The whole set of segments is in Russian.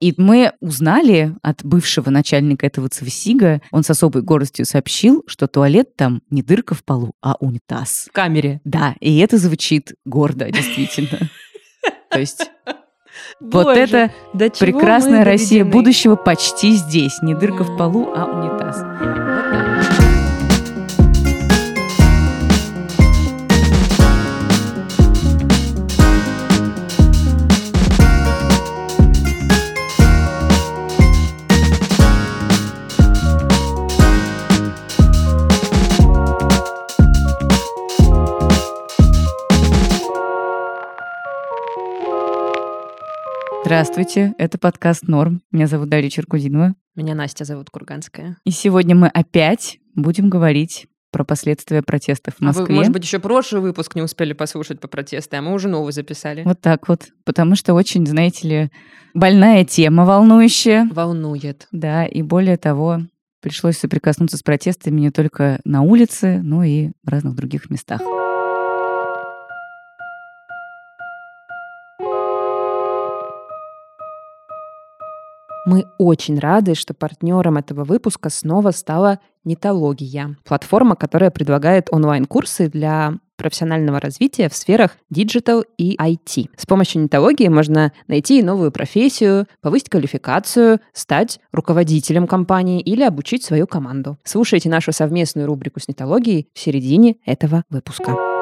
И мы узнали от бывшего начальника этого ЦВСИГа, он с особой гордостью сообщил, что туалет там не дырка в полу, а унитаз. В камере. Да, и это звучит гордо, действительно. То есть вот это прекрасная Россия будущего почти здесь. Не дырка в полу, а унитаз. Здравствуйте, это подкаст «Норм». Меня зовут Дарья Черкудинова. Меня Настя зовут Курганская. И сегодня мы опять будем говорить про последствия протестов в Москве. А вы, может быть, еще прошлый выпуск не успели послушать по протесту, а мы уже новый записали. Вот так вот. Потому что очень, знаете ли, больная тема, волнующая. Волнует. Да, и более того, пришлось соприкоснуться с протестами не только на улице, но и в разных других местах. Мы очень рады, что партнером этого выпуска снова стала Нетология, платформа, которая предлагает онлайн-курсы для профессионального развития в сферах digital и IT. С помощью нетологии можно найти новую профессию, повысить квалификацию, стать руководителем компании или обучить свою команду. Слушайте нашу совместную рубрику с нетологией в середине этого выпуска.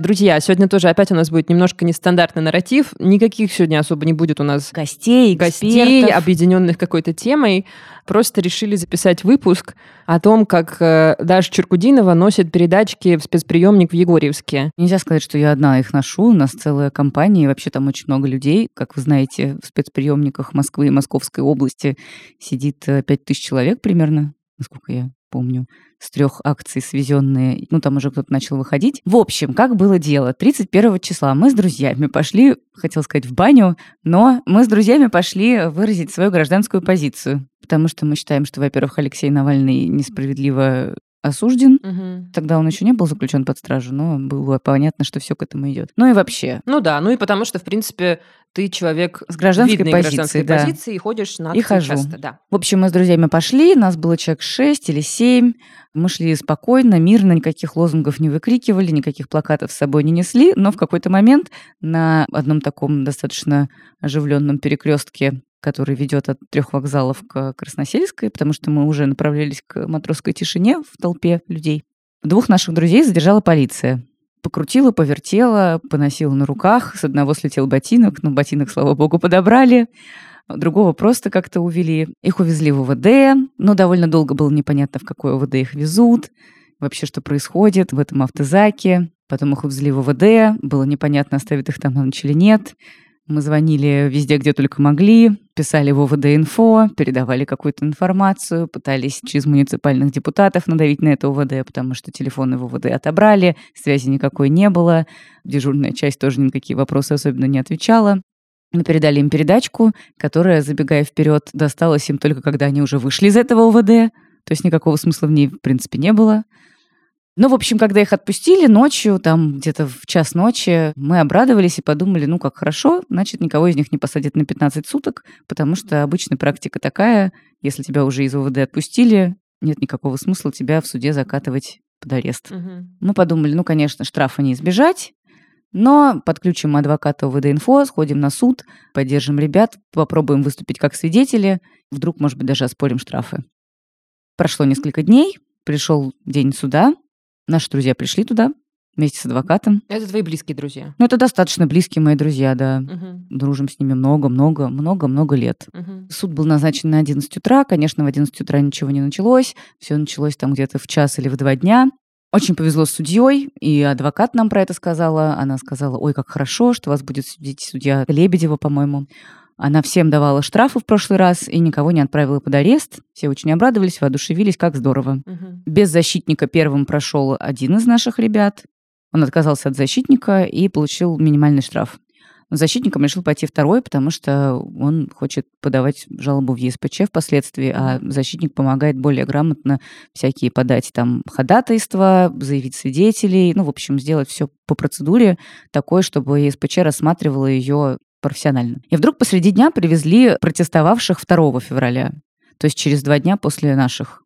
Друзья, сегодня тоже опять у нас будет немножко нестандартный нарратив. Никаких сегодня особо не будет у нас гостей, гостей, экспертов. объединенных какой-то темой. Просто решили записать выпуск о том, как э, Даша Черкудинова носит передачки в спецприемник в Егорьевске. Нельзя сказать, что я одна их ношу. У нас целая компания, и вообще там очень много людей. Как вы знаете, в спецприемниках Москвы и Московской области сидит 5000 э, человек примерно, насколько я помню с трех акций свезенные, ну там уже кто-то начал выходить. В общем, как было дело? 31 числа мы с друзьями пошли, хотел сказать, в баню, но мы с друзьями пошли выразить свою гражданскую позицию. Потому что мы считаем, что, во-первых, Алексей Навальный несправедливо осужден. Угу. Тогда он еще не был заключен под стражу, но было понятно, что все к этому идет. Ну и вообще. Ну да, ну и потому что, в принципе, ты человек с гражданской позиции, гражданской да. позиции и ходишь на и хожу. часто, да. В общем, мы с друзьями пошли, нас было человек 6 или 7. Мы шли спокойно, мирно, никаких лозунгов не выкрикивали, никаких плакатов с собой не несли, но в какой-то момент на одном таком достаточно оживленном перекрестке который ведет от трех вокзалов к Красносельской, потому что мы уже направлялись к матросской тишине в толпе людей. Двух наших друзей задержала полиция. Покрутила, повертела, поносила на руках. С одного слетел ботинок, но ботинок, слава богу, подобрали другого просто как-то увели. Их увезли в УВД, но довольно долго было непонятно, в какой УВД их везут, вообще что происходит в этом автозаке. Потом их увезли в УВД, было непонятно, оставят их там на ночь или нет. Мы звонили везде, где только могли, писали в ОВД-инфо, передавали какую-то информацию, пытались через муниципальных депутатов надавить на это ОВД, потому что телефоны в ОВД отобрали, связи никакой не было, дежурная часть тоже никакие вопросы особенно не отвечала. Мы передали им передачку, которая, забегая вперед, досталась им только когда они уже вышли из этого ОВД. То есть никакого смысла в ней, в принципе, не было. Ну, в общем, когда их отпустили ночью, там где-то в час ночи, мы обрадовались и подумали, ну, как хорошо, значит, никого из них не посадят на 15 суток, потому что обычная практика такая, если тебя уже из ОВД отпустили, нет никакого смысла тебя в суде закатывать под арест. Угу. Мы подумали, ну, конечно, штрафа не избежать, но подключим адвоката УВД-инфо, сходим на суд, поддержим ребят, попробуем выступить как свидетели, вдруг, может быть, даже оспорим штрафы. Прошло несколько дней, пришел день суда, наши друзья пришли туда вместе с адвокатом. Это твои близкие друзья? Ну, это достаточно близкие мои друзья, да. Угу. Дружим с ними много-много, много-много лет. Угу. Суд был назначен на 11 утра. Конечно, в 11 утра ничего не началось. Все началось там где-то в час или в два дня. Очень повезло с судьей, и адвокат нам про это сказала. Она сказала, ой, как хорошо, что вас будет судить судья Лебедева, по-моему. Она всем давала штрафы в прошлый раз и никого не отправила под арест. Все очень обрадовались, воодушевились, как здорово. Угу. Без защитника первым прошел один из наших ребят. Он отказался от защитника и получил минимальный штраф. Защитником решил пойти второй, потому что он хочет подавать жалобу в ЕСПЧ впоследствии, а защитник помогает более грамотно всякие подать там ходатайства, заявить свидетелей, ну, в общем, сделать все по процедуре такой, чтобы ЕСПЧ рассматривала ее профессионально. И вдруг посреди дня привезли протестовавших 2 февраля, то есть через два дня после наших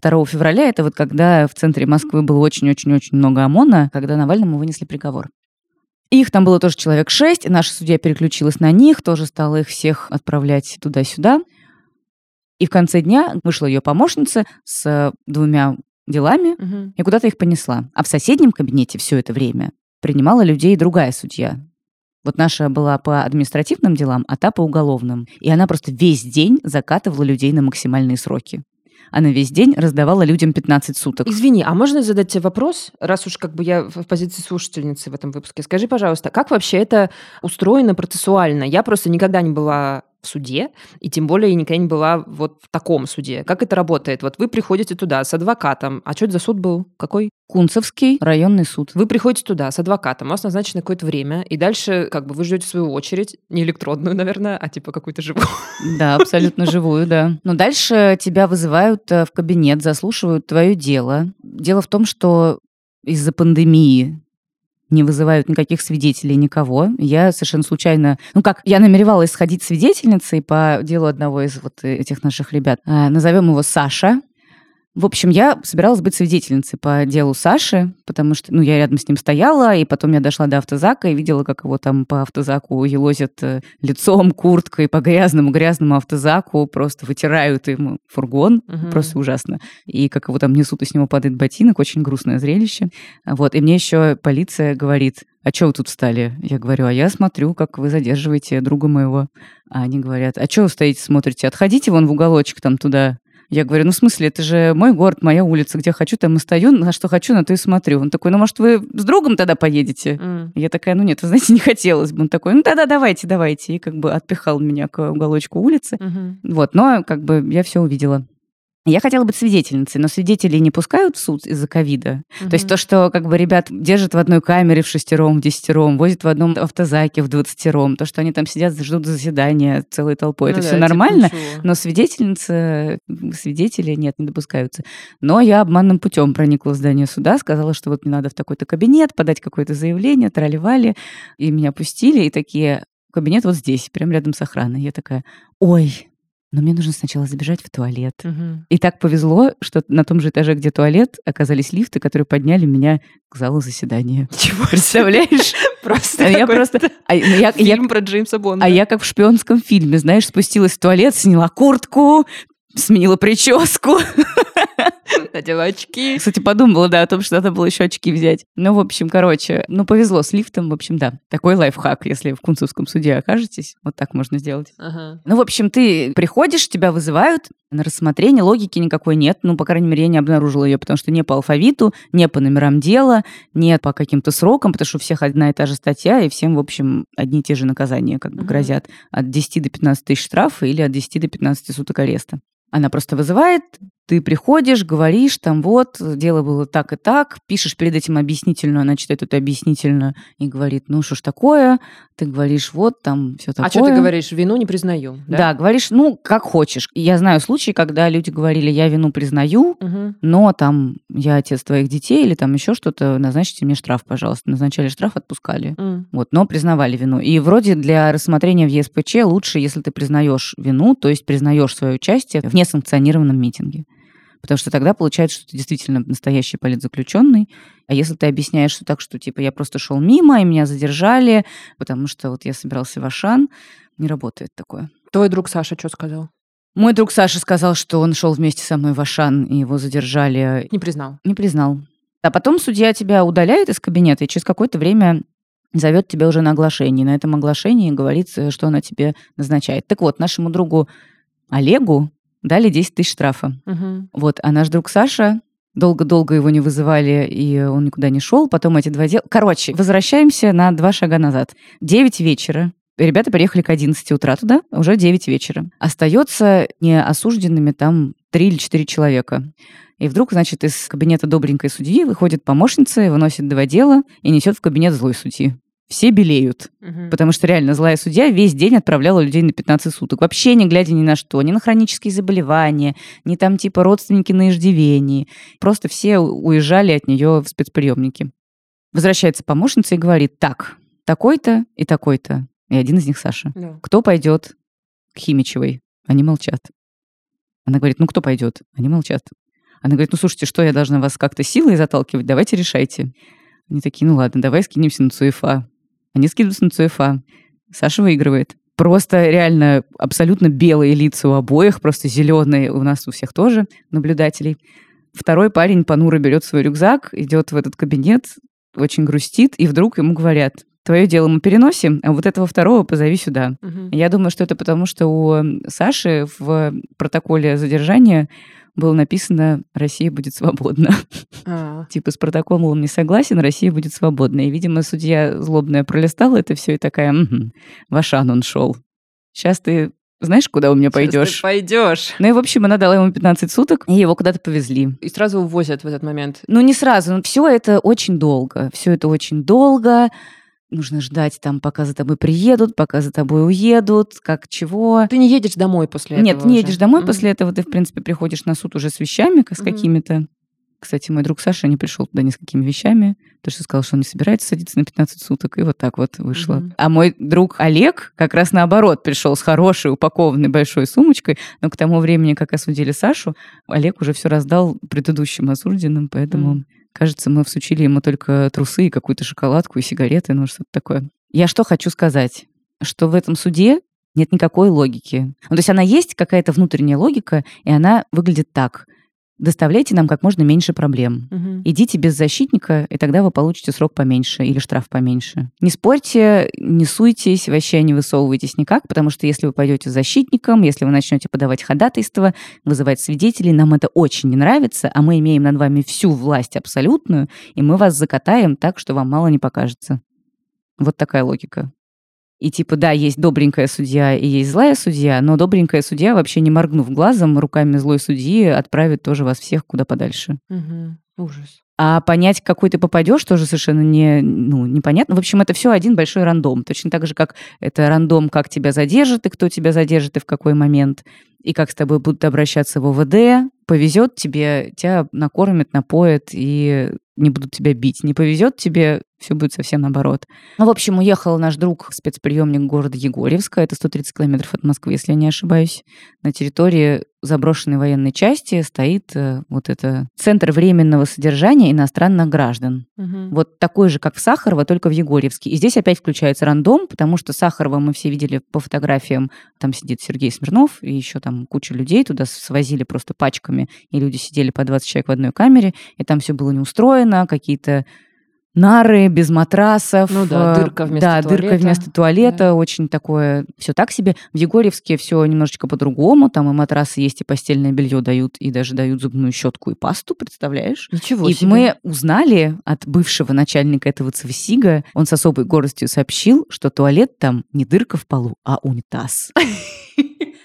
2 февраля, это вот когда в центре Москвы было очень-очень-очень много ОМОНа, когда Навальному вынесли приговор. Их там было тоже человек шесть, и наша судья переключилась на них, тоже стала их всех отправлять туда-сюда. И в конце дня вышла ее помощница с двумя делами угу. и куда-то их понесла. А в соседнем кабинете все это время принимала людей другая судья. Вот наша была по административным делам, а та по уголовным. И она просто весь день закатывала людей на максимальные сроки она весь день раздавала людям 15 суток. Извини, а можно задать тебе вопрос, раз уж как бы я в позиции слушательницы в этом выпуске? Скажи, пожалуйста, как вообще это устроено процессуально? Я просто никогда не была в суде, и тем более я никогда не была вот в таком суде. Как это работает? Вот вы приходите туда с адвокатом. А что это за суд был? Какой? Кунцевский районный суд. Вы приходите туда с адвокатом, у вас назначено какое-то время, и дальше как бы вы ждете свою очередь, не электродную, наверное, а типа какую-то живую. Да, абсолютно живую, да. Но дальше тебя вызывают э, в кабинет, заслушивают твое дело. Дело в том, что из-за пандемии не вызывают никаких свидетелей, никого. Я совершенно случайно... Ну как, я намеревалась сходить свидетельницей по делу одного из вот этих наших ребят. А, назовем его Саша. В общем, я собиралась быть свидетельницей по делу Саши, потому что, ну, я рядом с ним стояла, и потом я дошла до автозака и видела, как его там по автозаку елозят э, лицом, курткой по грязному-грязному автозаку, просто вытирают ему фургон, угу. просто ужасно. И как его там несут, и с него падает ботинок, очень грустное зрелище. Вот, и мне еще полиция говорит, а что вы тут встали? Я говорю, а я смотрю, как вы задерживаете друга моего. А они говорят, а что вы стоите, смотрите? Отходите вон в уголочек там туда. Я говорю, ну, в смысле, это же мой город, моя улица, где хочу, там и стою, на что хочу, на то и смотрю. Он такой, ну, может, вы с другом тогда поедете? Mm. Я такая, ну, нет, вы знаете, не хотелось бы. Он такой, ну, да-да, давайте, давайте. И как бы отпихал меня к уголочку улицы. Mm-hmm. Вот, но как бы я все увидела. Я хотела быть свидетельницей, но свидетелей не пускают в суд из-за ковида. Mm-hmm. То есть то, что как бы ребят держат в одной камере в шестером, в десятером, возят в одном автозаке в двадцатером, то, что они там сидят, ждут заседания целой толпой, ну, это да, все типа нормально, типа но свидетельницы, свидетели нет, не допускаются. Но я обманным путем проникла в здание суда, сказала, что вот мне надо в такой-то кабинет подать какое-то заявление, тролливали, и меня пустили, и такие, кабинет вот здесь, прям рядом с охраной. Я такая, ой, но мне нужно сначала забежать в туалет. Угу. И так повезло, что на том же этаже, где туалет, оказались лифты, которые подняли меня к залу заседания. Чего? Представляешь? Просто я просто... А, ну, я, Фильм про Джеймса Бонда. А я как в шпионском фильме, знаешь, спустилась в туалет, сняла куртку, сменила прическу. Надела очки. Кстати, подумала, да, о том, что надо было еще очки взять. Ну, в общем, короче, ну, повезло с лифтом, в общем, да. Такой лайфхак, если в Кунцевском суде окажетесь, вот так можно сделать. Ага. Ну, в общем, ты приходишь, тебя вызывают на рассмотрение, логики никакой нет, ну, по крайней мере, я не обнаружила ее, потому что не по алфавиту, не по номерам дела, не по каким-то срокам, потому что у всех одна и та же статья, и всем, в общем, одни и те же наказания как бы uh грозят. От 10 до 15 тысяч штрафа или от 10 до 15 суток ареста. Она просто вызывает, ты приходишь, говоришь, там вот, дело было так и так, пишешь перед этим объяснительную, она читает эту объяснительную и говорит, ну что ж такое, ты говоришь, вот там все такое. А что ты говоришь, вину не признаю? Да, да говоришь, ну как хочешь. Я знаю случаи, когда люди говорили, я вину признаю, угу. но там я отец твоих детей или там еще что-то, назначите мне штраф, пожалуйста. Назначали штраф, отпускали. Mm. Вот, но признавали вину. И вроде для рассмотрения в ЕСПЧ лучше, если ты признаешь вину, то есть признаешь свое участие в несанкционированном митинге. Потому что тогда получается, что ты действительно настоящий политзаключенный. А если ты объясняешь, что так, что типа я просто шел мимо, и меня задержали, потому что вот я собирался в Ашан, не работает такое. Твой друг Саша что сказал? Мой друг Саша сказал, что он шел вместе со мной в Ашан, и его задержали. Не признал? Не признал. А потом судья тебя удаляет из кабинета, и через какое-то время зовет тебя уже на оглашение. На этом оглашении говорит, что она тебе назначает. Так вот, нашему другу Олегу дали 10 тысяч штрафа. Угу. Вот, а наш друг Саша Долго-долго его не вызывали, и он никуда не шел. Потом эти два дела... Короче, возвращаемся на два шага назад. 9 вечера. Ребята приехали к 11 утра туда, уже 9 вечера. Остается неосужденными там 3 или 4 человека. И вдруг, значит, из кабинета добренькой судьи выходит помощница, выносит два дела и несет в кабинет злой судьи. Все белеют. Мгм. Потому что реально злая судья весь день отправляла людей на 15 суток. Вообще не глядя ни на что. Ни на хронические заболевания, ни там типа родственники на иждивении. Просто все уезжали от нее в спецприемники. Возвращается помощница и говорит, так, такой-то и такой-то. И один из них Саша. Да. Кто пойдет к Химичевой? Они молчат. Она говорит, ну кто пойдет? Они молчат. Она говорит, ну слушайте, что я должна вас как-то силой заталкивать? Давайте решайте. Они такие, ну ладно, давай скинемся на ЦУЕФА. Они скидываются на ЦУЕФА. Саша выигрывает. Просто реально абсолютно белые лица у обоих, просто зеленые у нас у всех тоже наблюдателей. Второй парень понуро берет свой рюкзак, идет в этот кабинет, очень грустит, и вдруг ему говорят, твое дело мы переносим, а вот этого второго позови сюда. Мгм. Я думаю, что это потому, что у Саши в протоколе задержания было написано «Россия будет свободна». А, Типа с протоколом он не согласен, Россия будет свободна. И, видимо, судья злобная пролистала это все и такая, «Мгм, в Ашан он шел. Сейчас ты знаешь, куда у меня Сейчас ты пойдешь? пойдешь. Ну и, в общем, она дала ему 15 суток, и его куда-то повезли. И сразу увозят в этот момент. Ну, не сразу. Все это очень долго. Все это очень долго. Нужно ждать там, пока за тобой приедут, пока за тобой уедут, как чего. Ты не едешь домой после Нет, этого не уже? едешь домой, Мгм. после этого ты, в принципе, приходишь на суд уже с вещами, с Мгм. какими-то. Кстати, мой друг Саша не пришел туда ни с какими вещами, потому что сказал, что он не собирается садиться на 15 суток, и вот так вот вышло. Мгм. А мой друг Олег как раз наоборот пришел с хорошей упакованной большой сумочкой, но к тому времени, как осудили Сашу, Олег уже все раздал предыдущим осужденным, поэтому, Мгм. Кажется, мы всучили ему только трусы и какую-то шоколадку и сигареты, ну что-то такое. Я что хочу сказать, что в этом суде нет никакой логики. Ну, то есть она есть, какая-то внутренняя логика, и она выглядит так. Доставляйте нам как можно меньше проблем. Мгм. Идите без защитника, и тогда вы получите срок поменьше или штраф поменьше. Не спорьте, не суйтесь, вообще не высовывайтесь никак, потому что если вы пойдете с защитником, если вы начнете подавать ходатайство, вызывать свидетелей, нам это очень не нравится, а мы имеем над вами всю власть абсолютную, и мы вас закатаем так, что вам мало не покажется. Вот такая логика. И типа, да, есть добренькая судья и есть злая судья, но добренькая судья, вообще не моргнув глазом, руками злой судьи отправит тоже вас всех куда подальше. Мгм. Ужас. А понять, какой ты попадешь, тоже совершенно не, ну, непонятно. В общем, это все один большой рандом. Точно так же, как это рандом, как тебя задержат, и кто тебя задержит, и в какой момент, и как с тобой будут обращаться в ОВД. Повезет тебе, тебя накормят, напоят, и не будут тебя бить. Не повезет тебе, все будет совсем наоборот. Ну, в общем, уехал наш друг спецприемник города Егорьевска. Это 130 километров от Москвы, если я не ошибаюсь. На территории заброшенной военной части стоит э, вот это Центр временного содержания иностранных граждан. Мгм. Вот такой же, как в Сахарово, только в Егорьевске. И здесь опять включается рандом, потому что Сахарова мы все видели по фотографиям. Там сидит Сергей Смирнов, и еще там куча людей туда свозили просто пачками, и люди сидели по 20 человек в одной камере, и там все было не устроено, какие-то нары без матрасов. Ну да, э, дырка вместо Да, дырка туалета. вместо туалета, очень такое, все так себе. В Егорьевске все немножечко по-другому, там и матрасы есть, и постельное белье дают, и даже дают зубную щетку и пасту, представляешь? Ничего И себе. мы узнали от бывшего начальника этого ЦВСИГа, он с особой гордостью сообщил, что туалет там не дырка в полу, а унитаз.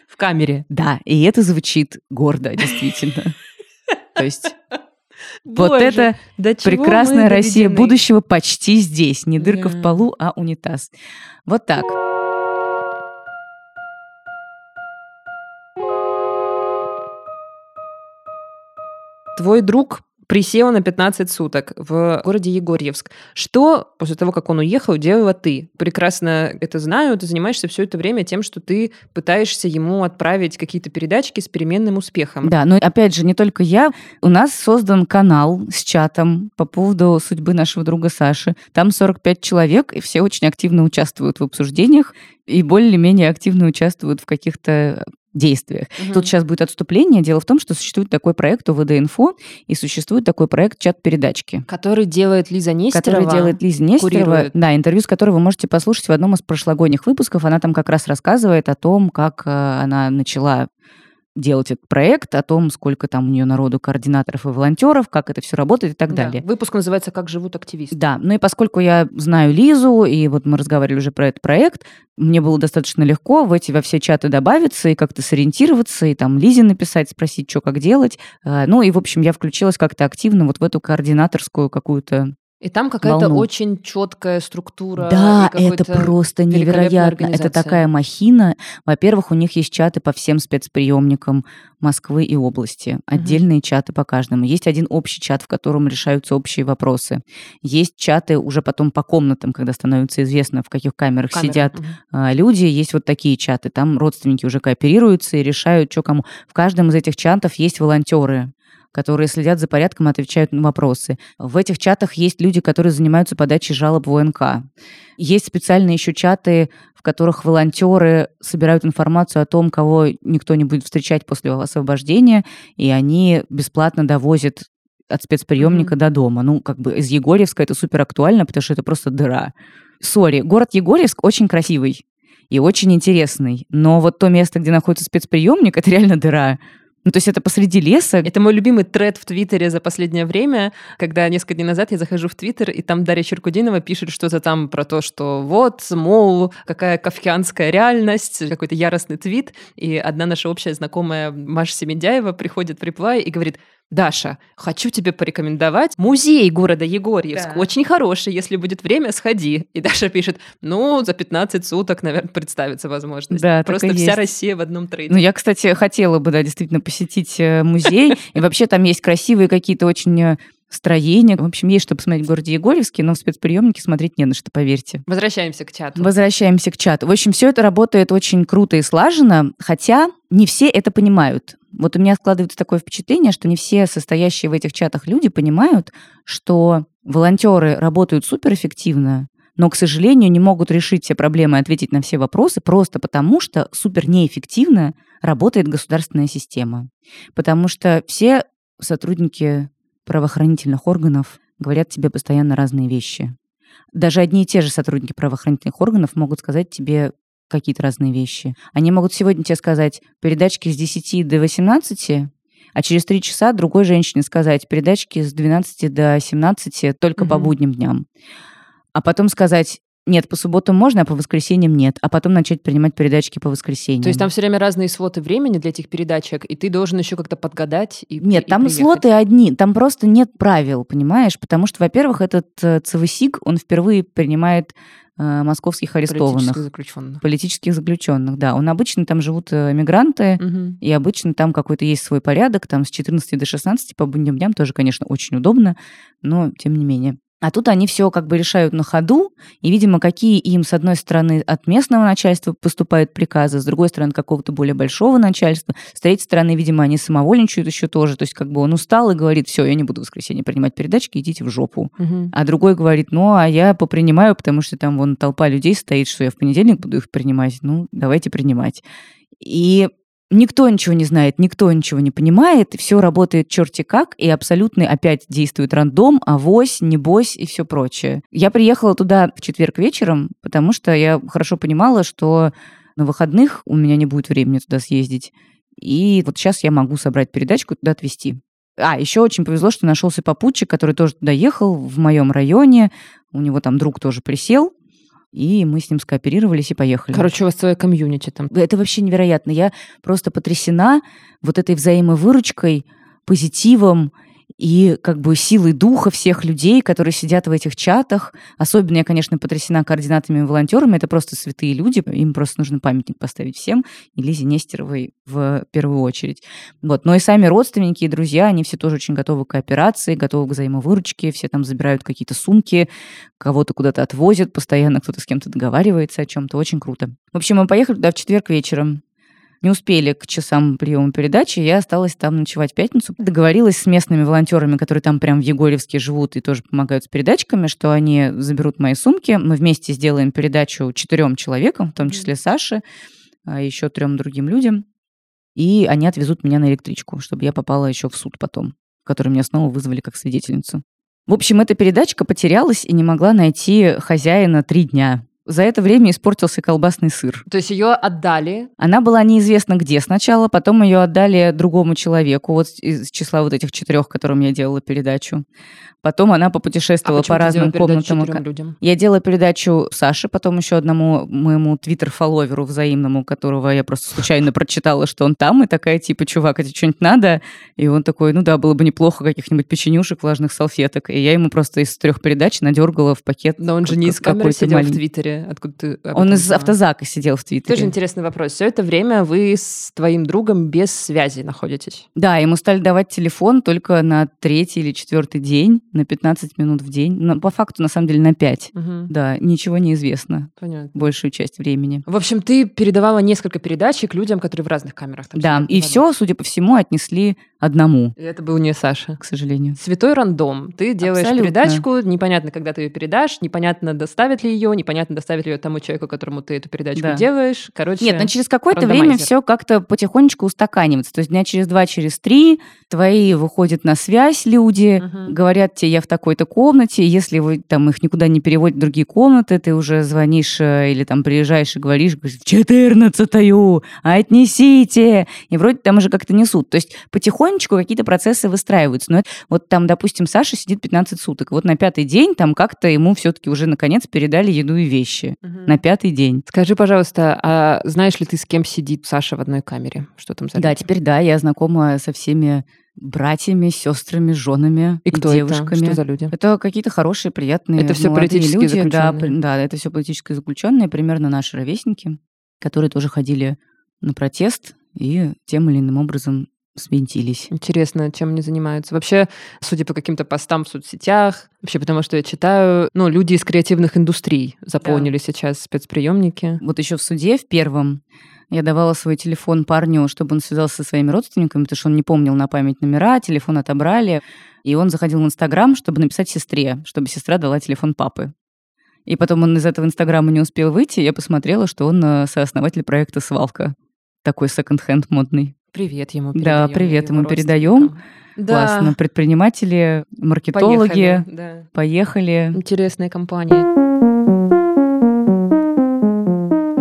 В камере. Да, и это звучит гордо, действительно. То есть вот Боже, это прекрасная Россия будущего почти здесь. Не дырка Да. в полу, а унитаз. Вот так. Твой друг присел на 15 суток в городе Егорьевск. Что после того, как он уехал, делала ты? Прекрасно это знаю. Ты занимаешься все это время тем, что ты пытаешься ему отправить какие-то передачки с переменным успехом. Да, но опять же, не только я. У нас создан канал с чатом по поводу судьбы нашего друга Саши. Там 45 человек, и все очень активно участвуют в обсуждениях и более-менее активно участвуют в каких-то действиях. Мгм. Тут сейчас будет отступление. Дело в том, что существует такой проект УВД-инфо, и существует такой проект чат-передачки. Который делает Лиза Нестерова. Который делает Лиза Нестерова. курирует. Да, интервью, с которого вы можете послушать в одном из прошлогодних выпусков. Она там как раз рассказывает о том, как э, она начала делать этот проект, о том, сколько там у нее народу координаторов и волонтеров, как это все работает и так Да. далее. Выпуск называется «Как живут активисты». Да, ну и поскольку я знаю Лизу, и вот мы разговаривали уже про этот проект, мне было достаточно легко в эти во все чаты добавиться и как-то сориентироваться, и там Лизе написать, спросить, что как делать. А, Ну и, в общем, я включилась как-то активно вот в эту координаторскую какую-то И там какая-то волну. очень четкая структура. Да, это просто невероятно. Это такая махина. Во-первых, у них есть чаты по всем спецприемникам Москвы и области. Отдельные чаты по каждому. Есть один общий чат, в котором решаются общие вопросы. Есть чаты уже потом по комнатам, когда становится известно, в каких камерах Камера. сидят а, люди. Есть вот такие чаты. Там родственники уже кооперируются и решают, что кому. В каждом из этих чатов есть волонтеры которые следят за порядком и отвечают на вопросы. В этих чатах есть люди, которые занимаются подачей жалоб в ОНК. Есть специальные еще чаты, в которых волонтеры собирают информацию о том, кого никто не будет встречать после освобождения, и они бесплатно довозят от спецприемника Мгм. до дома. Ну, как бы из Егорьевска это супер актуально, потому что это просто дыра. Сори, город Егорьевск очень красивый и очень интересный, но вот то место, где находится спецприемник, это реально дыра. Ну, то есть это посреди леса. Это мой любимый тред в Твиттере за последнее время, когда несколько дней назад я захожу в Твиттер, и там Дарья Черкудинова пишет что-то там про то, что вот, мол, какая кавказская реальность, какой-то яростный твит, и одна наша общая знакомая Маша Семендяева приходит в реплай и говорит, Даша, хочу тебе порекомендовать музей города Егорьевск. Да. Очень хороший, если будет время, сходи. И Даша пишет, ну, за 15 суток, наверное, представится возможность. Да, Просто вся есть. Россия в одном трейде. Ну, я, кстати, хотела бы, да, действительно посетить э, музей. И вообще там есть красивые какие-то очень э, строения. В общем, есть что посмотреть в городе Егорьевске, но в спецприемнике смотреть не на что, поверьте. Возвращаемся к чату. Возвращаемся к чату. В общем, все это работает очень круто и слаженно, хотя не все это понимают. Вот у меня складывается такое впечатление, что не все состоящие в этих чатах люди понимают, что волонтеры работают суперэффективно, но, к сожалению, не могут решить все проблемы и ответить на все вопросы просто потому, что супер неэффективно работает государственная система. Потому что все сотрудники правоохранительных органов говорят тебе постоянно разные вещи. Даже одни и те же сотрудники правоохранительных органов могут сказать тебе какие-то разные вещи. Они могут сегодня тебе сказать передачки с 10 до 18, а через три часа другой женщине сказать передачки с 12 до 17 только по Мгм. будним дням. А потом сказать, нет, по субботам можно, а по воскресеньям нет. А потом начать принимать передачки по воскресеньям. То есть там все время разные своты времени для этих передачек, и ты должен еще как-то подгадать и Нет, и там приехать. слоты одни, там просто нет правил, понимаешь? Потому что, во-первых, этот э, ЦВСИГ, он впервые принимает московских арестованных. Политических заключенных. Политических заключенных, да. Он обычно там живут э, мигранты, Мгм. и обычно там какой-то есть свой порядок, там с 14 до 16 по будним дням тоже, конечно, очень удобно, но тем не менее. А тут они все как бы решают на ходу, и, видимо, какие им, с одной стороны, от местного начальства поступают приказы, с другой стороны, от какого-то более большого начальства, с третьей стороны, видимо, они самовольничают еще тоже, то есть как бы он устал и говорит, все, я не буду в воскресенье принимать передачки, идите в жопу. Мгм. А другой говорит, ну, а я попринимаю, потому что там вон толпа людей стоит, что я в понедельник буду их принимать. Ну, давайте принимать. И никто ничего не знает, никто ничего не понимает, все работает черти как, и абсолютно опять действует рандом, авось, небось и все прочее. Я приехала туда в четверг вечером, потому что я хорошо понимала, что на выходных у меня не будет времени туда съездить. И вот сейчас я могу собрать передачку туда отвезти. А, еще очень повезло, что нашелся попутчик, который тоже туда ехал, в моем районе. У него там друг тоже присел, и мы с ним скооперировались и поехали. Короче, у вас целая комьюнити там. Это вообще невероятно. Я просто потрясена вот этой взаимовыручкой, позитивом и как бы силой духа всех людей, которые сидят в этих чатах. Особенно я, конечно, потрясена координатами и волонтерами. Это просто святые люди. Им просто нужно памятник поставить всем. И Лизе Нестеровой в первую очередь. Вот. Но и сами родственники и друзья, они все тоже очень готовы к кооперации, готовы к взаимовыручке. Все там забирают какие-то сумки, кого-то куда-то отвозят, постоянно кто-то с кем-то договаривается о чем-то. Очень круто. В общем, мы поехали туда в четверг вечером. Не успели к часам приема передачи, я осталась там ночевать в пятницу. Договорилась с местными волонтерами, которые там прям в Егорьевске живут и тоже помогают с передачками, что они заберут мои сумки. Мы вместе сделаем передачу четырем человекам, в том числе Саше, а еще трем другим людям. И они отвезут меня на электричку, чтобы я попала еще в суд потом, который меня снова вызвали как свидетельницу. В общем, эта передачка потерялась и не могла найти хозяина три дня. За это время испортился колбасный сыр. То есть ее отдали? Она была неизвестно где сначала, потом ее отдали другому человеку, вот из числа вот этих четырех, которым я делала передачу. Потом она попутешествовала а по разным комнатам. Людям? Я делала передачу Саше, потом еще одному моему твиттер-фолловеру взаимному, которого я просто случайно прочитала, что он там, и такая типа, чувак, это что-нибудь надо? И он такой, ну да, было бы неплохо каких-нибудь печенюшек, влажных салфеток. И я ему просто из трех передач надергала в пакет. Но он же не из камеры сидел маленький. в Твиттере. Откуда ты Он из автозака сидел в Твиттере. Тоже интересный вопрос. Все это время вы с твоим другом без связи находитесь? Да, ему стали давать телефон только на третий или четвертый день на 15 минут в день. Но по факту, на самом деле, на 5. Угу. Да, ничего не известно. Понятно. Большую часть времени. В общем, ты передавала несколько передачек людям, которые в разных камерах. Там да, и все, судя по всему, отнесли одному. И это был не Саша. К сожалению. Святой рандом. Ты делаешь Абсолютно. передачку, непонятно, когда ты ее передашь, непонятно, доставят ли ее, непонятно, доставят ли ее тому человеку, которому ты эту передачку да. делаешь. Короче, Нет, но через какое-то время все как-то потихонечку устаканивается. То есть дня через два, через три твои выходят на связь люди, угу. говорят тебе, я в такой-то комнате, если вы там их никуда не переводят в другие комнаты, ты уже звонишь э, или там приезжаешь и говоришь, говоришь в четырнадцатую, отнесите. И вроде там уже как-то несут. То есть потихонечку какие-то процессы выстраиваются. Но это, вот там, допустим, Саша сидит 15 суток. Вот на пятый день там как-то ему все-таки уже наконец передали еду и вещи. Угу. На пятый день. Скажи, пожалуйста, а знаешь ли ты, с кем сидит Саша в одной камере? Что там за Да, теперь да, я знакома со всеми братьями, сестрами, женами и, кто девушками. Это? Что за люди? Это какие-то хорошие, приятные Это все политические люди. заключенные? Да, да, это все политические заключенные, примерно наши ровесники, которые тоже ходили на протест и тем или иным образом свинтились. Интересно, чем они занимаются. Вообще, судя по каким-то постам в соцсетях, вообще потому что я читаю, ну, люди из креативных индустрий заполнили да. сейчас спецприемники. Вот еще в суде в первом я давала свой телефон парню, чтобы он связался со своими родственниками, потому что он не помнил на память номера, телефон отобрали. И он заходил в Инстаграм, чтобы написать сестре, чтобы сестра дала телефон папы. И потом он из этого Инстаграма не успел выйти, я посмотрела, что он э, сооснователь проекта «Свалка». Такой секонд-хенд модный. Привет ему передаем. Да, привет ему передаем. Да. Классно. Предприниматели, маркетологи. Поехали. Да. Поехали. Интересная компания.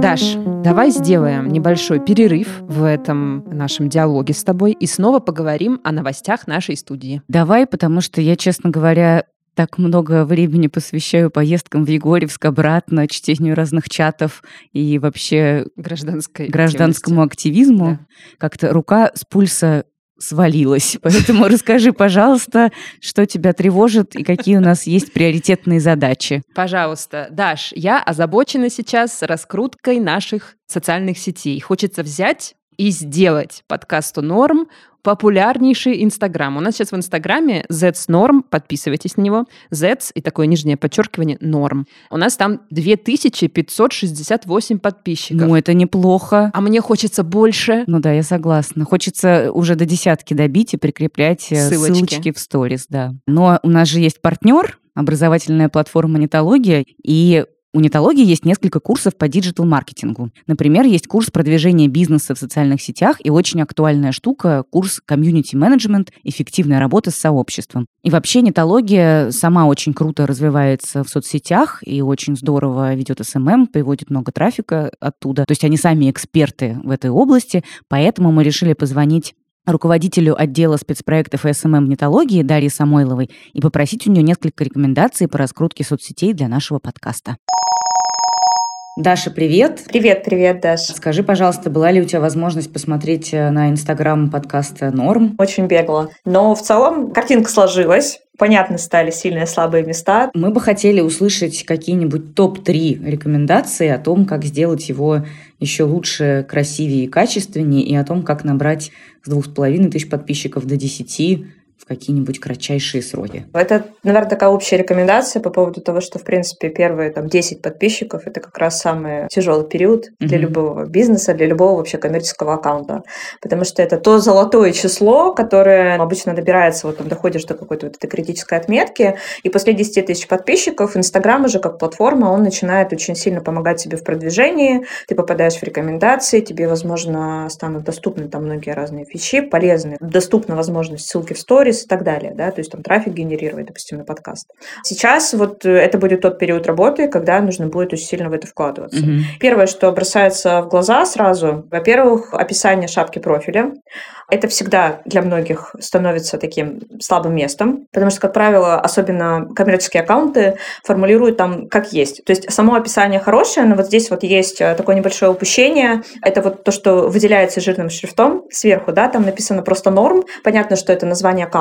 Даш, давай сделаем небольшой перерыв в этом нашем диалоге с тобой и снова поговорим о новостях нашей студии. Давай, потому что я, честно говоря, так много времени посвящаю поездкам в Егорьевск обратно, чтению разных чатов и вообще Гражданской гражданскому активизму. Да. Как-то рука с пульса свалилась. Поэтому расскажи, пожалуйста, что тебя тревожит и какие у нас есть приоритетные задачи. Пожалуйста. Даш, я озабочена сейчас раскруткой наших социальных сетей. Хочется взять и сделать подкасту «Норм» популярнейший Инстаграм. У нас сейчас в Инстаграме Zets Norm, подписывайтесь на него. Zets и такое нижнее подчеркивание Норм. У нас там 2568 подписчиков. Ну, это неплохо. А мне хочется больше. Ну да, я согласна. Хочется уже до десятки добить и прикреплять э, ссылочки, ссылочки в сторис, да. Но у нас же есть партнер, образовательная платформа «Нетология», и у нетологии есть несколько курсов по digital-маркетингу. Например, есть курс продвижения бизнеса в социальных сетях и очень актуальная штука – курс community-менеджмент, эффективная работа с сообществом. И вообще нетология сама очень круто развивается в соцсетях и очень здорово ведет SMM, приводит много трафика оттуда. То есть они сами эксперты в этой области, поэтому мы решили позвонить руководителю отдела спецпроектов и SMM нетологии Дарье Самойловой и попросить у нее несколько рекомендаций по раскрутке соцсетей для нашего подкаста. Даша, привет. Привет, привет, Даша. Скажи, пожалуйста, была ли у тебя возможность посмотреть э, на Инстаграм подкаста «Норм»? Очень бегло. Но в целом картинка сложилась. Понятно стали сильные и слабые места. Мы бы хотели услышать какие-нибудь топ-3 рекомендации о том, как сделать его еще лучше, красивее и качественнее, и о том, как набрать с двух с половиной тысяч подписчиков до 10 в какие-нибудь кратчайшие сроки. Это, наверное, такая общая рекомендация по поводу того, что, в принципе, первые там, 10 подписчиков – это как раз самый тяжелый период для mm-hmm. любого бизнеса, для любого вообще коммерческого аккаунта. Потому что это то золотое число, которое обычно добирается, вот там доходишь до какой-то вот этой критической отметки, и после 10 тысяч подписчиков Инстаграм уже как платформа, он начинает очень сильно помогать тебе в продвижении, ты попадаешь в рекомендации, тебе, возможно, станут доступны там многие разные фичи, полезные. Доступна возможность ссылки в сторис, сторис и так далее, да, то есть там трафик генерировать, допустим, на подкаст. Сейчас вот это будет тот период работы, когда нужно будет очень сильно в это вкладываться. Mm-hmm. Первое, что бросается в глаза сразу, во-первых, описание шапки профиля. Это всегда для многих становится таким слабым местом, потому что, как правило, особенно коммерческие аккаунты формулируют там как есть. То есть само описание хорошее, но вот здесь вот есть э, такое небольшое упущение. Это вот то, что выделяется жирным шрифтом сверху, да, там написано просто норм. Понятно, что это название аккаунта,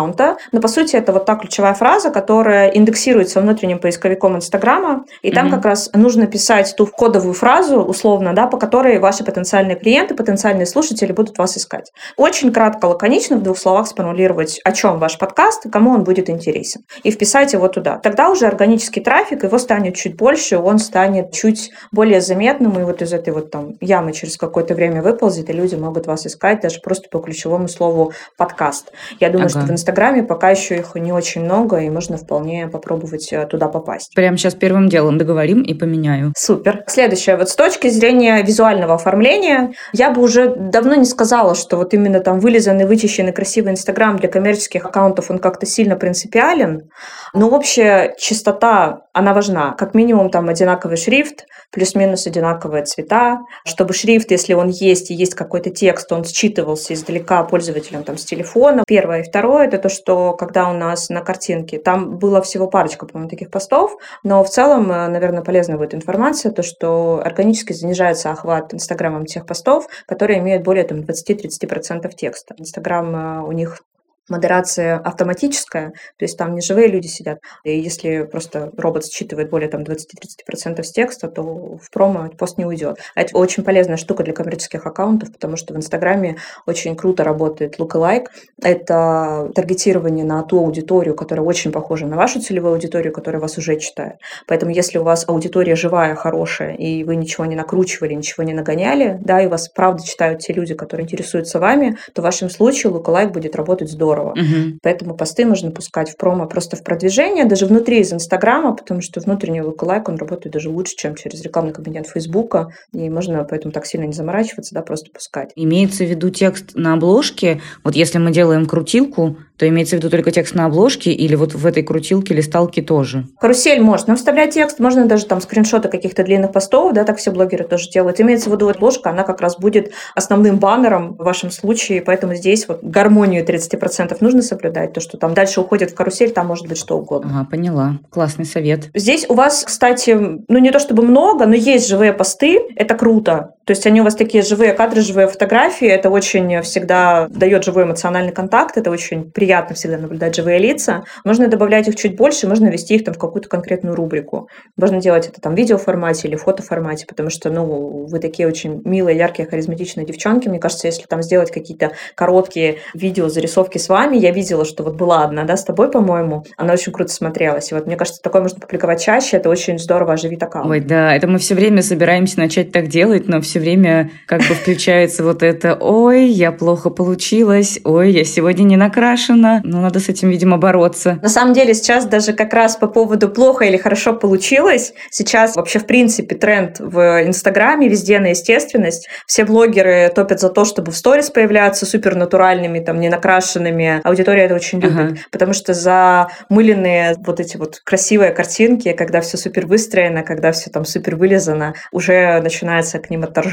но по сути это вот та ключевая фраза, которая индексируется внутренним поисковиком Инстаграма, и там mm-hmm. как раз нужно писать ту кодовую фразу, условно, да, по которой ваши потенциальные клиенты, потенциальные слушатели будут вас искать. Очень кратко, лаконично в двух словах сформулировать, о чем ваш подкаст и кому он будет интересен. И вписать его туда. Тогда уже органический трафик, его станет чуть больше, он станет чуть более заметным, и вот из этой вот там ямы через какое-то время выползет, и люди могут вас искать даже просто по ключевому слову подкаст. Я думаю, ага. что в Инстаграме пока еще их не очень много, и можно вполне попробовать э, туда попасть. Прямо сейчас первым делом договорим и поменяю. Супер. Следующее. Вот с точки зрения визуального оформления, я бы уже давно не сказала, что вот именно там вылизанный, вычищенный, красивый Инстаграм для коммерческих аккаунтов, он как-то сильно принципиален. Но общая чистота, она важна. Как минимум там одинаковый шрифт, плюс-минус одинаковые цвета, чтобы шрифт, если он есть и есть какой-то текст, он считывался издалека пользователем там с телефона. Первое. И второе, это то, что когда у нас на картинке, там было всего парочка, по-моему, таких постов, но в целом, э, наверное, полезна будет информация, то, что органически занижается охват Инстаграмом тех постов, которые имеют более там, 20-30% текста. Инстаграм э, у них модерация автоматическая, то есть там не живые люди сидят. И если просто робот считывает более там 20-30% с текста, то в промо пост не уйдет. А это очень полезная штука для коммерческих аккаунтов, потому что в Инстаграме очень круто работает lookalike. Это таргетирование на ту аудиторию, которая очень похожа на вашу целевую аудиторию, которая вас уже читает. Поэтому если у вас аудитория живая, хорошая, и вы ничего не накручивали, ничего не нагоняли, да, и вас правда читают те люди, которые интересуются вами, то в вашем случае lookalike будет работать здорово здорово. Угу. Поэтому посты можно пускать в промо просто в продвижение, даже внутри из Инстаграма, потому что внутренний лайк он работает даже лучше, чем через рекламный кабинет Фейсбука, и можно поэтому так сильно не заморачиваться, да, просто пускать. Имеется в виду текст на обложке. Вот если мы делаем крутилку, то имеется в виду только текст на обложке или вот в этой крутилке листалке тоже? Карусель можно вставлять текст, можно даже там скриншоты каких-то длинных постов, да, так все блогеры тоже делают. Имеется в виду обложка, она как раз будет основным баннером в вашем случае, поэтому здесь вот гармонию 30% нужно соблюдать, то, что там дальше уходит в карусель, там может быть что угодно. Ага, поняла. Классный совет. Здесь у вас, кстати, ну не то чтобы много, но есть живые посты, это круто. То есть они у вас такие живые кадры, живые фотографии, это очень всегда дает живой эмоциональный контакт, это очень приятно всегда наблюдать живые лица. Можно добавлять их чуть больше, можно ввести их там в какую-то конкретную рубрику. Можно делать это там в видеоформате или фотоформате, потому что, ну, вы такие очень милые, яркие, харизматичные девчонки. Мне кажется, если там сделать какие-то короткие видео, зарисовки с вами, я видела, что вот была одна, да, с тобой, по-моему, она очень круто смотрелась. И вот мне кажется, такое можно публиковать чаще, это очень здорово оживит аккаунт. Ой, да, это мы все время собираемся начать так делать, но все время как бы включается вот это «Ой, я плохо получилась», «Ой, я сегодня не накрашена», но надо с этим, видимо, бороться. На самом деле сейчас даже как раз по поводу плохо или хорошо получилось, сейчас вообще в принципе тренд в Инстаграме везде на естественность. Все блогеры топят за то, чтобы в сторис появляться супер натуральными, там, не накрашенными. Аудитория это очень любит, ага. потому что за мыленные вот эти вот красивые картинки, когда все супер выстроено, когда все там супер вылезано, уже начинается к ним отторжение,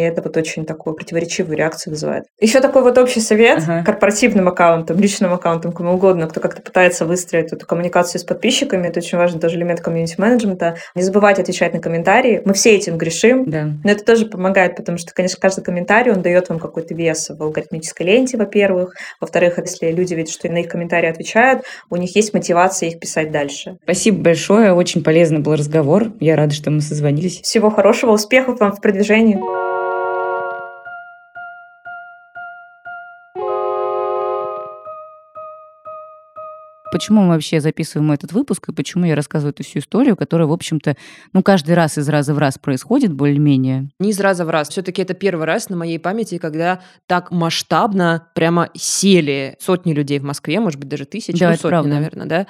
и это вот очень такую противоречивую реакцию вызывает. Еще такой вот общий совет ага. корпоративным аккаунтам, личным аккаунтом, кому угодно, кто как-то пытается выстроить эту коммуникацию с подписчиками, это очень важный тоже элемент комьюнити-менеджмента. Не забывайте отвечать на комментарии. Мы все этим грешим, да. но это тоже помогает, потому что, конечно, каждый комментарий, он дает вам какой-то вес в алгоритмической ленте, во-первых. Во-вторых, если люди видят, что на их комментарии отвечают, у них есть мотивация их писать дальше. Спасибо большое, очень полезный был разговор. Я рада, что мы созвонились. Всего хорошего, успехов вам в продвижении. Почему мы вообще записываем этот выпуск и почему я рассказываю эту всю историю, которая, в общем-то, ну, каждый раз из раза в раз происходит более-менее. Не из раза в раз. Все-таки это первый раз на моей памяти, когда так масштабно прямо сели сотни людей в Москве, может быть, даже тысячи, да, ну, сотни, правда. наверное, да.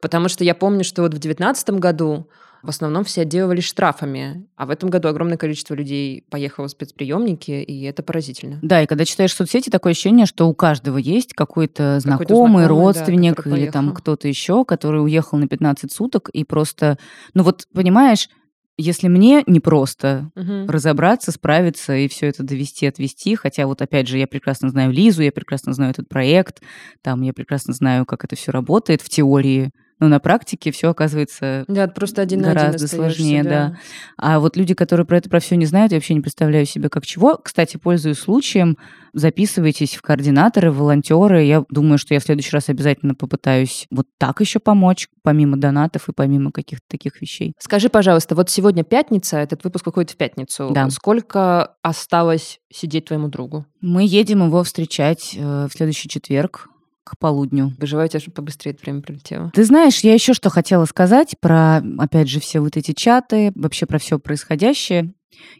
Потому что я помню, что вот в девятнадцатом году в основном все отделывались штрафами. А в этом году огромное количество людей поехало в спецприемники, и это поразительно. Да, и когда читаешь соцсети, такое ощущение, что у каждого есть какой-то знакомый, какой родственник да, или там кто-то еще, который уехал на 15 суток и просто... Ну вот, понимаешь, если мне непросто угу. разобраться, справиться и все это довести, отвести, хотя вот опять же я прекрасно знаю Лизу, я прекрасно знаю этот проект, там я прекрасно знаю, как это все работает в теории, но на практике все оказывается да, просто один гораздо один сложнее, да. да. А вот люди, которые про это про все не знают, я вообще не представляю себе как чего. Кстати, пользуясь случаем, записывайтесь в координаторы, волонтеры. Я думаю, что я в следующий раз обязательно попытаюсь вот так еще помочь, помимо донатов и помимо каких-то таких вещей. Скажи, пожалуйста, вот сегодня пятница, этот выпуск выходит в пятницу. Да. Сколько осталось сидеть твоему другу? Мы едем его встречать э, в следующий четверг к полудню. Вы желаете, чтобы побыстрее это время прилетело? Ты знаешь, я еще что хотела сказать про, опять же, все вот эти чаты, вообще про все происходящее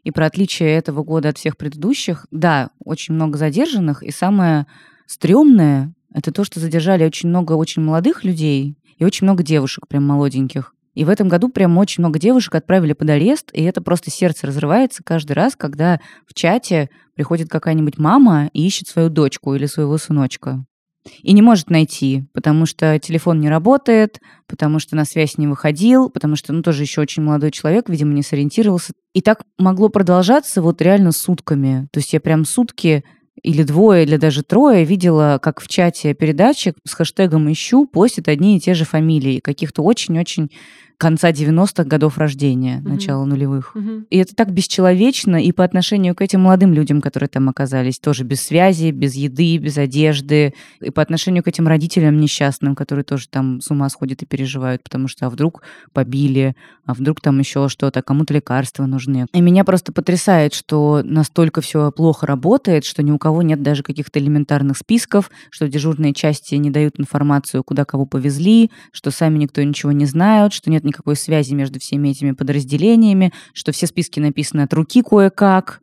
и про отличие этого года от всех предыдущих. Да, очень много задержанных, и самое стрёмное — это то, что задержали очень много очень молодых людей и очень много девушек прям молоденьких. И в этом году прям очень много девушек отправили под арест, и это просто сердце разрывается каждый раз, когда в чате приходит какая-нибудь мама и ищет свою дочку или своего сыночка и не может найти, потому что телефон не работает, потому что на связь не выходил, потому что, ну, тоже еще очень молодой человек, видимо, не сориентировался. И так могло продолжаться вот реально сутками. То есть я прям сутки или двое, или даже трое видела, как в чате передатчик с хэштегом «ищу» постят одни и те же фамилии каких-то очень-очень конца 90-х годов рождения, угу. начала нулевых. Угу. И это так бесчеловечно и по отношению к этим молодым людям, которые там оказались, тоже без связи, без еды, без одежды, и по отношению к этим родителям несчастным, которые тоже там с ума сходят и переживают, потому что а вдруг побили, а вдруг там еще что-то, кому-то лекарства нужны. И меня просто потрясает, что настолько все плохо работает, что ни у кого нет даже каких-то элементарных списков, что дежурные части не дают информацию, куда кого повезли, что сами никто ничего не знают, что нет никакой связи между всеми этими подразделениями, что все списки написаны от руки кое-как,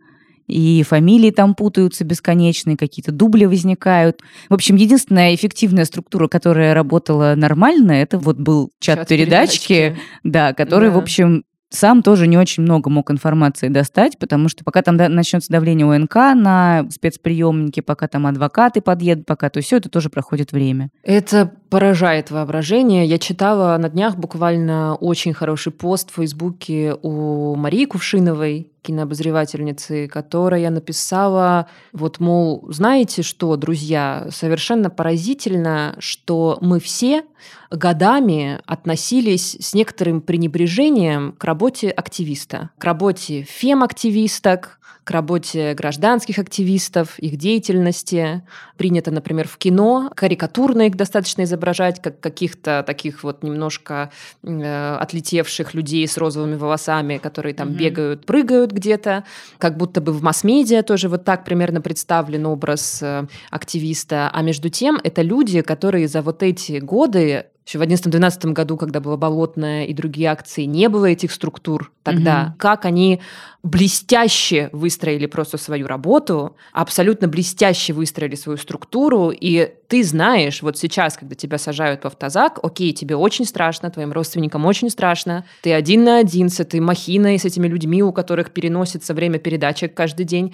и фамилии там путаются бесконечные, какие-то дубли возникают. В общем, единственная эффективная структура, которая работала нормально, это вот был чат, чат передачки, передачки, да, который, да. в общем, сам тоже не очень много мог информации достать, потому что пока там начнется давление ОНК на спецприемники, пока там адвокаты подъедут, пока то все это тоже проходит время. Это поражает воображение. Я читала на днях буквально очень хороший пост в Фейсбуке у Марии Кувшиновой, кинообозревательницы, которая написала, вот, мол, знаете что, друзья, совершенно поразительно, что мы все годами относились с некоторым пренебрежением к работе активиста, к работе фем-активисток, к работе гражданских активистов, их деятельности. Принято, например, в кино карикатурно их достаточно изображать, как каких-то таких вот немножко э, отлетевших людей с розовыми волосами, которые там mm-hmm. бегают, прыгают где-то, как будто бы в масс-медиа тоже вот так примерно представлен образ э, активиста. А между тем это люди, которые за вот эти годы еще в 2011-2012 году, когда была болотная и другие акции, не было этих структур тогда. Угу. Как они блестяще выстроили просто свою работу, абсолютно блестяще выстроили свою структуру, и ты знаешь, вот сейчас, когда тебя сажают в автозак, окей, тебе очень страшно, твоим родственникам очень страшно, ты один на один с этой махиной, с этими людьми, у которых переносится время передачек каждый день,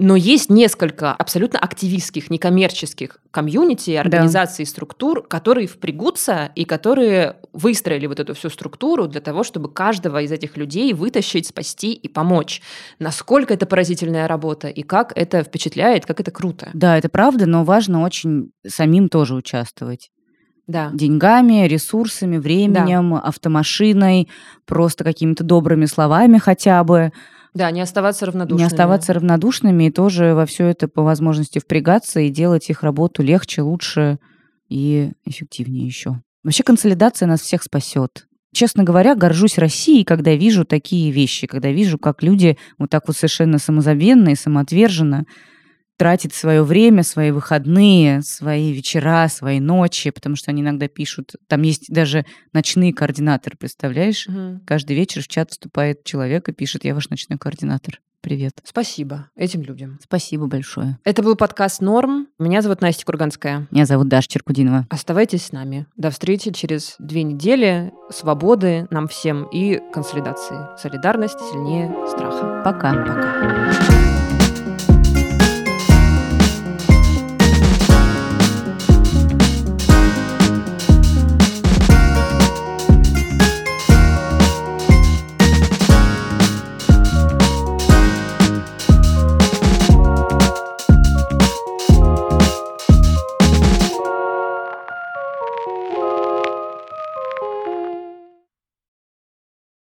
но есть несколько абсолютно активистских, некоммерческих комьюнити, организаций, да. структур, которые впрягутся и которые выстроили вот эту всю структуру для того, чтобы каждого из этих людей вытащить, спасти и помочь. Насколько это поразительная работа и как это впечатляет, как это круто. Да, это правда, но важно очень самим тоже участвовать. Да. Деньгами, ресурсами, временем, да. автомашиной, просто какими-то добрыми словами хотя бы. Да, не оставаться равнодушными. Не оставаться равнодушными и тоже во все это по возможности впрягаться и делать их работу легче, лучше и эффективнее еще. Вообще консолидация нас всех спасет. Честно говоря, горжусь Россией, когда вижу такие вещи, когда вижу, как люди вот так вот совершенно самозабвенно и самоотверженно тратить свое время, свои выходные, свои вечера, свои ночи, потому что они иногда пишут. Там есть даже ночные координаторы, представляешь? Угу. Каждый вечер в чат вступает человек и пишет: "Я ваш ночной координатор". Привет. Спасибо этим людям. Спасибо большое. Это был подкаст «Норм». Меня зовут Настя Курганская. Меня зовут Даша Черкудинова. Оставайтесь с нами. До встречи через две недели. Свободы нам всем и консолидации. Солидарность сильнее страха. Пока. Пока.